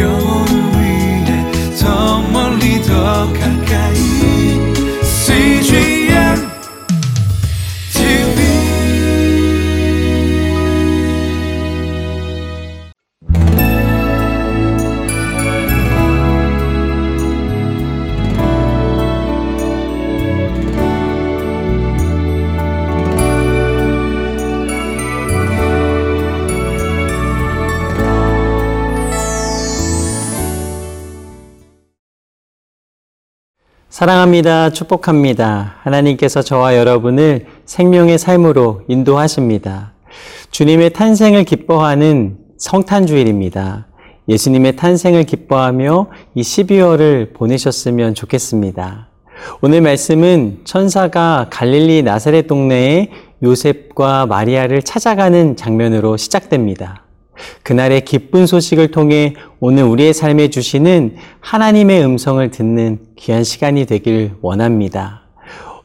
영 사랑합니다. 축복합니다. 하나님께서 저와 여러분을 생명의 삶으로 인도하십니다. 주님의 탄생을 기뻐하는 성탄주일입니다. 예수님의 탄생을 기뻐하며 이 12월을 보내셨으면 좋겠습니다. 오늘 말씀은 천사가 갈릴리 나사렛 동네에 요셉과 마리아를 찾아가는 장면으로 시작됩니다. 그날의 기쁜 소식을 통해 오늘 우리의 삶에 주시는 하나님의 음성을 듣는 귀한 시간이 되길 원합니다.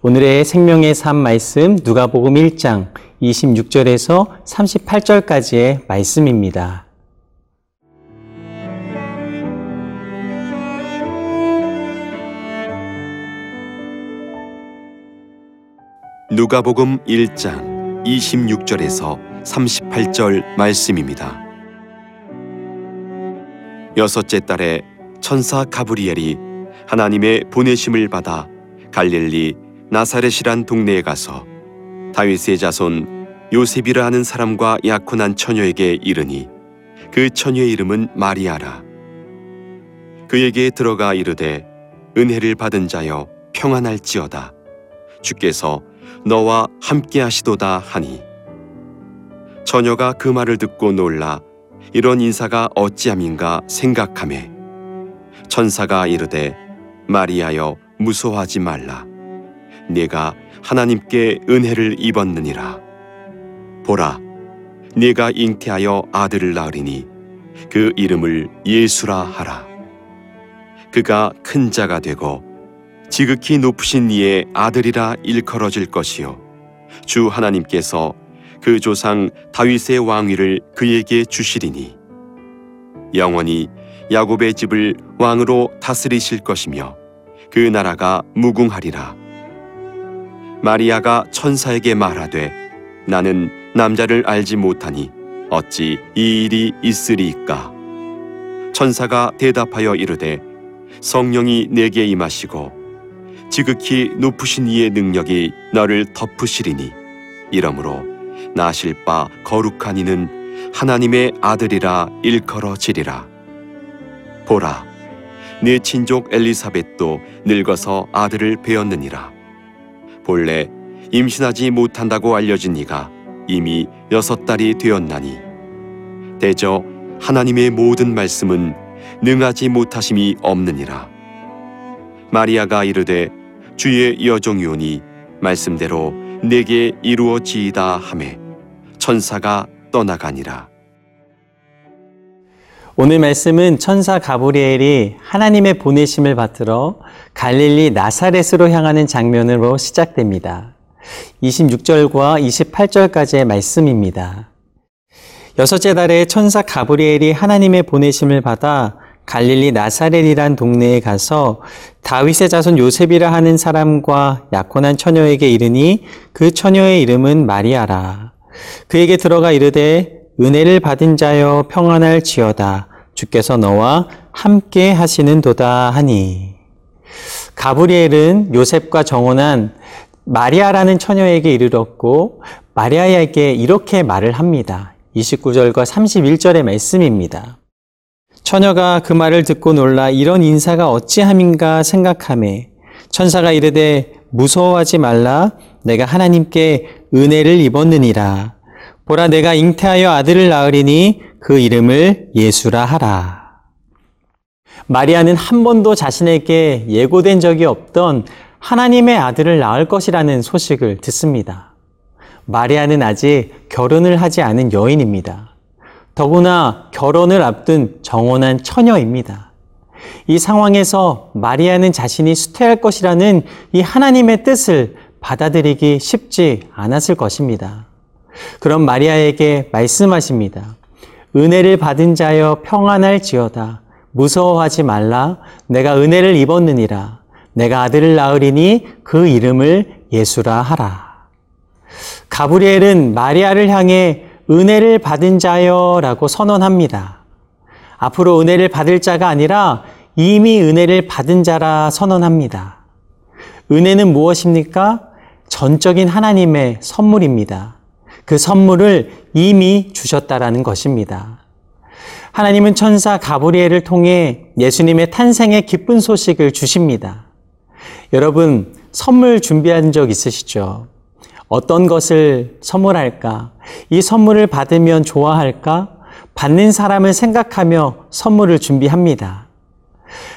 오늘의 생명의 삶 말씀 누가복음 1장 26절에서 38절까지의 말씀입니다. 누가복음 1장 26절에서 38절 말씀입니다. 여섯째 달에 천사 가브리엘이 하나님의 보내심을 받아 갈릴리 나사렛이란 동네에 가서 다윗의 자손 요셉이라 하는 사람과 약혼한 처녀에게 이르니 그 처녀의 이름은 마리아라. 그에게 들어가 이르되 은혜를 받은 자여 평안할지어다. 주께서 너와 함께 하시도다 하니 처녀가 그 말을 듣고 놀라 이런 인사가 어찌함인가 생각하매 천사가 이르되 마리아여 무서워하지 말라. 네가 하나님께 은혜를 입었느니라. 보라 네가 잉태하여 아들을 낳으리니 그 이름을 예수라 하라. 그가 큰 자가 되고 지극히 높으신 이의 아들이라 일컬어질 것이요. 주 하나님께서 그 조상 다윗의 왕위를 그에게 주시리니. 영원히 야곱의 집을 왕으로 다스리실 것이며 그 나라가 무궁하리라. 마리아가 천사에게 말하되 나는 남자를 알지 못하니 어찌 이 일이 있으리이까? 천사가 대답하여 이르되 성령이 내게 임하시고 지극히 높으신 이의 능력이 너를 덮으시리니 이러므로 나실 바 거룩한 이는 하나님의 아들이라 일컬어지리라. 보라 네 친족 엘리사벳도 늙어서 아들을 배었느니라. 본래 임신하지 못한다고 알려진 이가 이미 여섯 달이 되었나니 대저 하나님의 모든 말씀은 능하지 못하심이 없느니라. 마리아가 이르되 주의 여종이오니 말씀대로 내게 이루어지이다 하매 천사가 떠나가니라 오늘 말씀은 천사 가브리엘이 하나님의 보내심을 받들어 갈릴리 나사렛으로 향하는 장면으로 시작됩니다. 26절과 28절까지의 말씀입니다. 여섯째 달에 천사 가브리엘이 하나님의 보내심을 받아 갈릴리 나사렛이란 동네에 가서 다윗의 자손 요셉이라 하는 사람과 약혼한 처녀에게 이르니 그 처녀의 이름은 마리아라. 그에게 들어가 이르되 은혜를 받은 자여 평안할 지어다. 주께서 너와 함께 하시는 도다 하니. 가브리엘은 요셉과 정혼한 마리아라는 처녀에게 이르렀고 마리아에게 이렇게 말을 합니다. 29절과 31절의 말씀입니다. 처녀가 그 말을 듣고 놀라 이런 인사가 어찌함인가 생각하매 천사가 이르되 무서워하지 말라 내가 하나님께 은혜를 입었느니라 보라 내가 잉태하여 아들을 낳으리니 그 이름을 예수라 하라 마리아는 한 번도 자신에게 예고된 적이 없던 하나님의 아들을 낳을 것이라는 소식을 듣습니다. 마리아는 아직 결혼을 하지 않은 여인입니다. 더구나 결혼을 앞둔 정혼한 처녀입니다. 이 상황에서 마리아는 자신이 수태할 것이라는 이 하나님의 뜻을 받아들이기 쉽지 않았을 것입니다. 그럼 마리아에게 말씀하십니다. 은혜를 받은 자여 평안할 지어다. 무서워하지 말라. 내가 은혜를 입었느니라. 내가 아들을 낳으리니 그 이름을 예수라 하라. 가브리엘은 마리아를 향해 은혜를 받은 자여 라고 선언합니다. 앞으로 은혜를 받을 자가 아니라 이미 은혜를 받은 자라 선언합니다. 은혜는 무엇입니까? 전적인 하나님의 선물입니다. 그 선물을 이미 주셨다라는 것입니다. 하나님은 천사 가브리엘을 통해 예수님의 탄생의 기쁜 소식을 주십니다. 여러분, 선물 준비한 적 있으시죠? 어떤 것을 선물할까? 이 선물을 받으면 좋아할까? 받는 사람을 생각하며 선물을 준비합니다.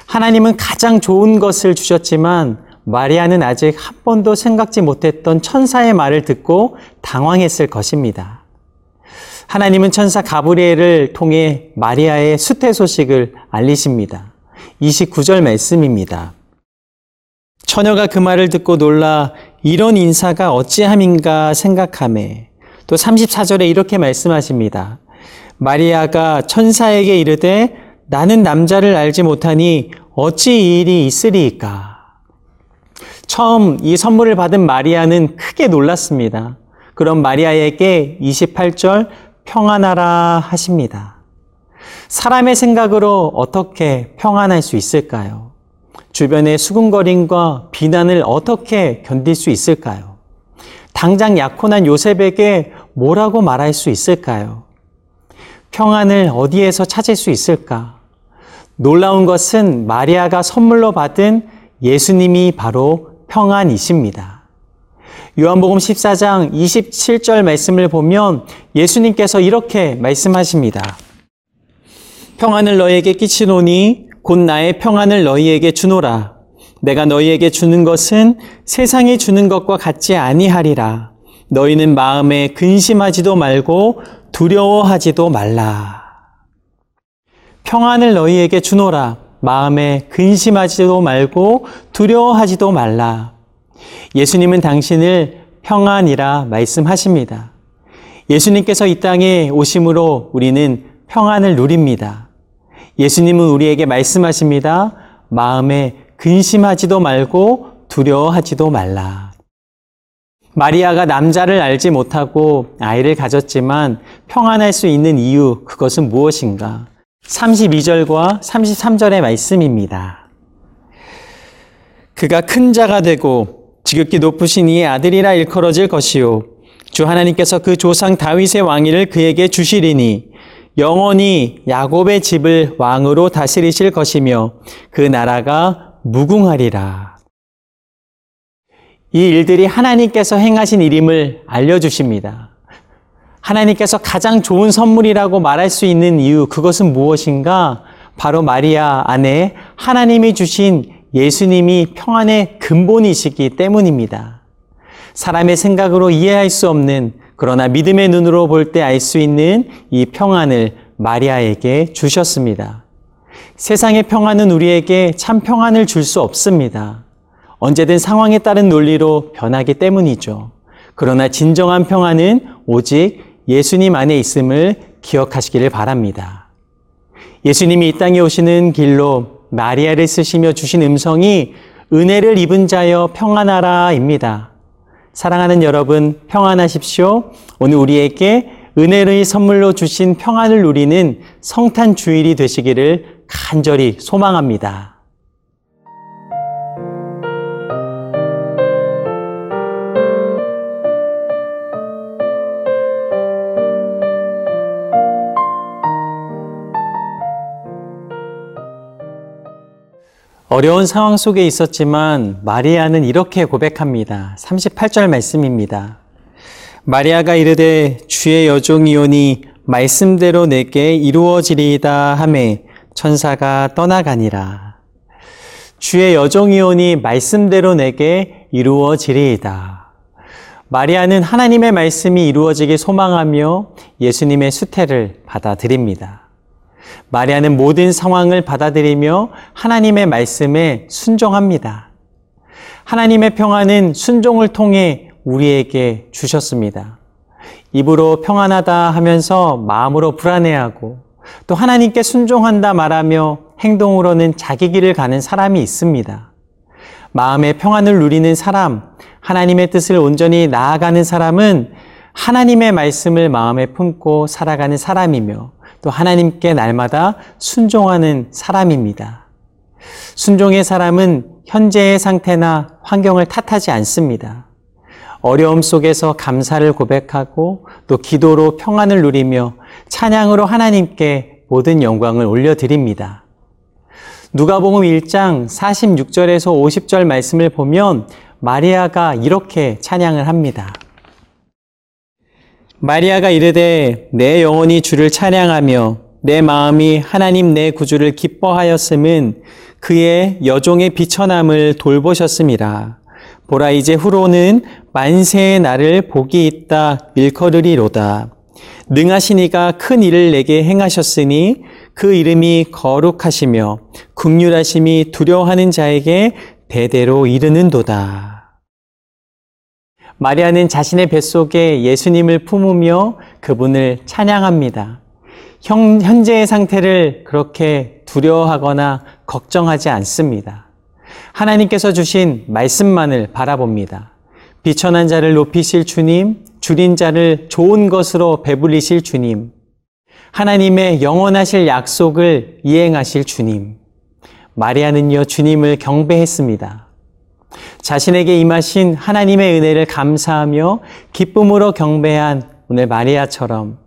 하나님은 가장 좋은 것을 주셨지만 마리아는 아직 한 번도 생각지 못했던 천사의 말을 듣고 당황했을 것입니다. 하나님은 천사 가브리엘을 통해 마리아의 수태 소식을 알리십니다. 29절 말씀입니다. 처녀가 그 말을 듣고 놀라 이런 인사가 어찌함인가 생각함에 또 34절에 이렇게 말씀하십니다. 마리아가 천사에게 이르되 나는 남자를 알지 못하니 어찌 이 일이 있으리이까. 처음 이 선물을 받은 마리아는 크게 놀랐습니다. 그럼 마리아에게 28절 평안하라 하십니다. 사람의 생각으로 어떻게 평안할 수 있을까요? 주변의 수군거림과 비난을 어떻게 견딜 수 있을까요? 당장 약혼한 요셉에게 뭐라고 말할 수 있을까요? 평안을 어디에서 찾을 수 있을까? 놀라운 것은 마리아가 선물로 받은 예수님이 바로 평안이십니다. 요한복음 14장 27절 말씀을 보면 예수님께서 이렇게 말씀하십니다. 평안을 너희에게 끼치노니 곧 나의 평안을 너희에게 주노라. 내가 너희에게 주는 것은 세상이 주는 것과 같지 아니하리라. 너희는 마음에 근심하지도 말고 두려워하지도 말라. 평안을 너희에게 주노라. 마음에 근심하지도 말고 두려워하지도 말라. 예수님은 당신을 평안이라 말씀하십니다. 예수님께서 이 땅에 오심으로 우리는 평안을 누립니다. 예수님은 우리에게 말씀하십니다. 마음에 근심하지도 말고 두려워하지도 말라. 마리아가 남자를 알지 못하고 아이를 가졌지만 평안할 수 있는 이유, 그것은 무엇인가? 32절과 33절의 말씀입니다. 그가 큰 자가 되고 지극히 높으신 이의 아들이라 일컬어질 것이요. 주 하나님께서 그 조상 다윗의 왕위를 그에게 주시리니 영원히 야곱의 집을 왕으로 다스리실 것이며 그 나라가 무궁하리라. 이 일들이 하나님께서 행하신 일임을 알려주십니다. 하나님께서 가장 좋은 선물이라고 말할 수 있는 이유, 그것은 무엇인가? 바로 마리아 안에 하나님이 주신 예수님이 평안의 근본이시기 때문입니다. 사람의 생각으로 이해할 수 없는 그러나 믿음의 눈으로 볼 때 알 수 있는 이 평안을 마리아에게 주셨습니다. 세상의 평안은 우리에게 참 평안을 줄 수 없습니다. 언제든 상황에 따른 논리로 변하기 때문이죠. 그러나 진정한 평안은 오직 예수님 안에 있음을 기억하시기를 바랍니다. 예수님이 이 땅에 오시는 길로 마리아를 쓰시며 주신 음성이 은혜를 입은 자여 평안하라입니다. 사랑하는 여러분, 평안하십시오. 오늘 우리에게 은혜의 선물로 주신 평안을 누리는 성탄 주일이 되시기를 간절히 소망합니다. 어려운 상황 속에 있었지만 마리아는 이렇게 고백합니다. 38절 말씀입니다. 마리아가 이르되 주의 여종이오니 말씀대로 내게 이루어지리이다 하매 천사가 떠나가니라. 주의 여종이오니 말씀대로 내게 이루어지리이다. 마리아는 하나님의 말씀이 이루어지길 소망하며 예수님의 수태를 받아들입니다. 마리아는 모든 상황을 받아들이며 하나님의 말씀에 순종합니다. 하나님의 평안은 순종을 통해 우리에게 주셨습니다. 입으로 평안하다 하면서 마음으로 불안해하고 또 하나님께 순종한다 말하며 행동으로는 자기 길을 가는 사람이 있습니다. 마음의 평안을 누리는 사람, 하나님의 뜻을 온전히 나아가는 사람은 하나님의 말씀을 마음에 품고 살아가는 사람이며 또 하나님께 날마다 순종하는 사람입니다. 순종의 사람은 현재의 상태나 환경을 탓하지 않습니다. 어려움 속에서 감사를 고백하고 또 기도로 평안을 누리며 찬양으로 하나님께 모든 영광을 올려드립니다. 누가복음 1장 46절에서 50절 말씀을 보면 마리아가 이렇게 찬양을 합니다. 마리아가 이르되 내 영혼이 주를 찬양하며 내 마음이 하나님 내 구주를 기뻐하였음은 그의 여종의 비천함을 돌보셨음이라. 보라 이제 후로는 만세의 날을 복이 있다 일컬으리로다. 능하신 이가 큰 일을 내게 행하셨으니 그 이름이 거룩하시며 국률하심이 두려워하는 자에게 대대로 이르는도다. 마리아는 자신의 뱃속에 예수님을 품으며 그분을 찬양합니다. 현, 현재의 상태를 그렇게 두려워하거나 걱정하지 않습니다. 하나님께서 주신 말씀만을 바라봅니다. 비천한 자를 높이실 주님, 줄인 자를 좋은 것으로 배불리실 주님, 하나님의 영원하실 약속을 이행하실 주님. 마리아는요, 주님을 경배했습니다. 자신에게 임하신 하나님의 은혜를 감사하며 기쁨으로 경배한 오늘 마리아처럼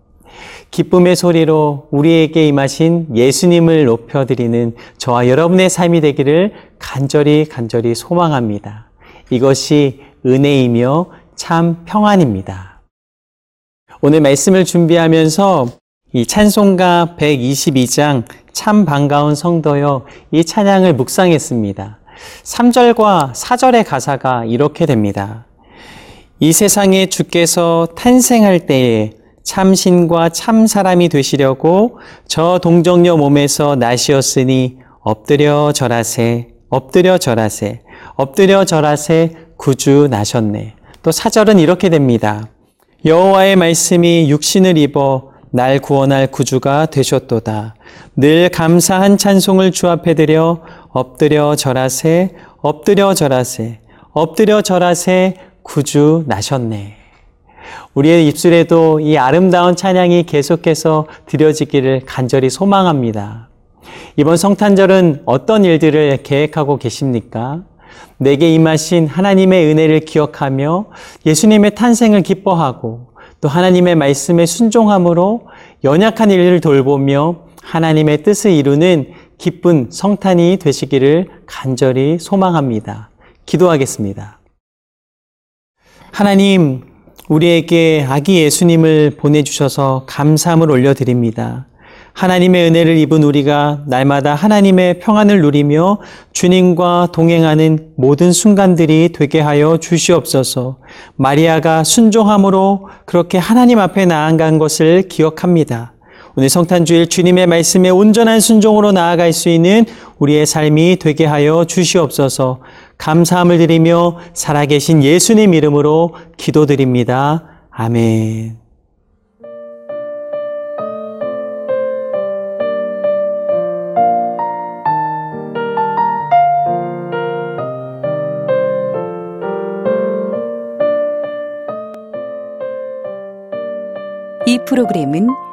기쁨의 소리로 우리에게 임하신 예수님을 높여드리는 저와 여러분의 삶이 되기를 간절히 간절히 소망합니다. 이것이 은혜이며 참 평안입니다. 오늘 말씀을 준비하면서 이 찬송가 122장 참 반가운 성도여 이 찬양을 묵상했습니다. 3절과 4절의 가사가 이렇게 됩니다. 이 세상에 주께서 탄생할 때에 참신과 참 사람이 되시려고 저 동정녀 몸에서 나시었으니 엎드려 절하세, 엎드려 절하세, 엎드려 절하세 구주 나셨네. 또 사절은 이렇게 됩니다. 여호와의 말씀이 육신을 입어 날 구원할 구주가 되셨도다. 늘 감사한 찬송을 주 앞에 드려 엎드려 절하세, 엎드려 절하세, 엎드려 절하세 구주 나셨네. 우리의 입술에도 이 아름다운 찬양이 계속해서 드려지기를 간절히 소망합니다. 이번 성탄절은 어떤 일들을 계획하고 계십니까? 내게 임하신 하나님의 은혜를 기억하며 예수님의 탄생을 기뻐하고 또 하나님의 말씀에 순종함으로 연약한 일을 돌보며 하나님의 뜻을 이루는 기쁜 성탄이 되시기를 간절히 소망합니다. 기도하겠습니다. 하나님, 우리에게 아기 예수님을 보내주셔서 감사함을 올려드립니다. 하나님의 은혜를 입은 우리가 날마다 하나님의 평안을 누리며 주님과 동행하는 모든 순간들이 되게 하여 주시옵소서. 마리아가 순종함으로 그렇게 하나님 앞에 나아간 것을 기억합니다. 오늘 성탄주일 주님의 말씀에 온전한 순종으로 나아갈 수 있는 우리의 삶이 되게 하여 주시옵소서. 감사함을 드리며 살아계신 예수님 이름으로 기도드립니다. 아멘. 이 프로그램은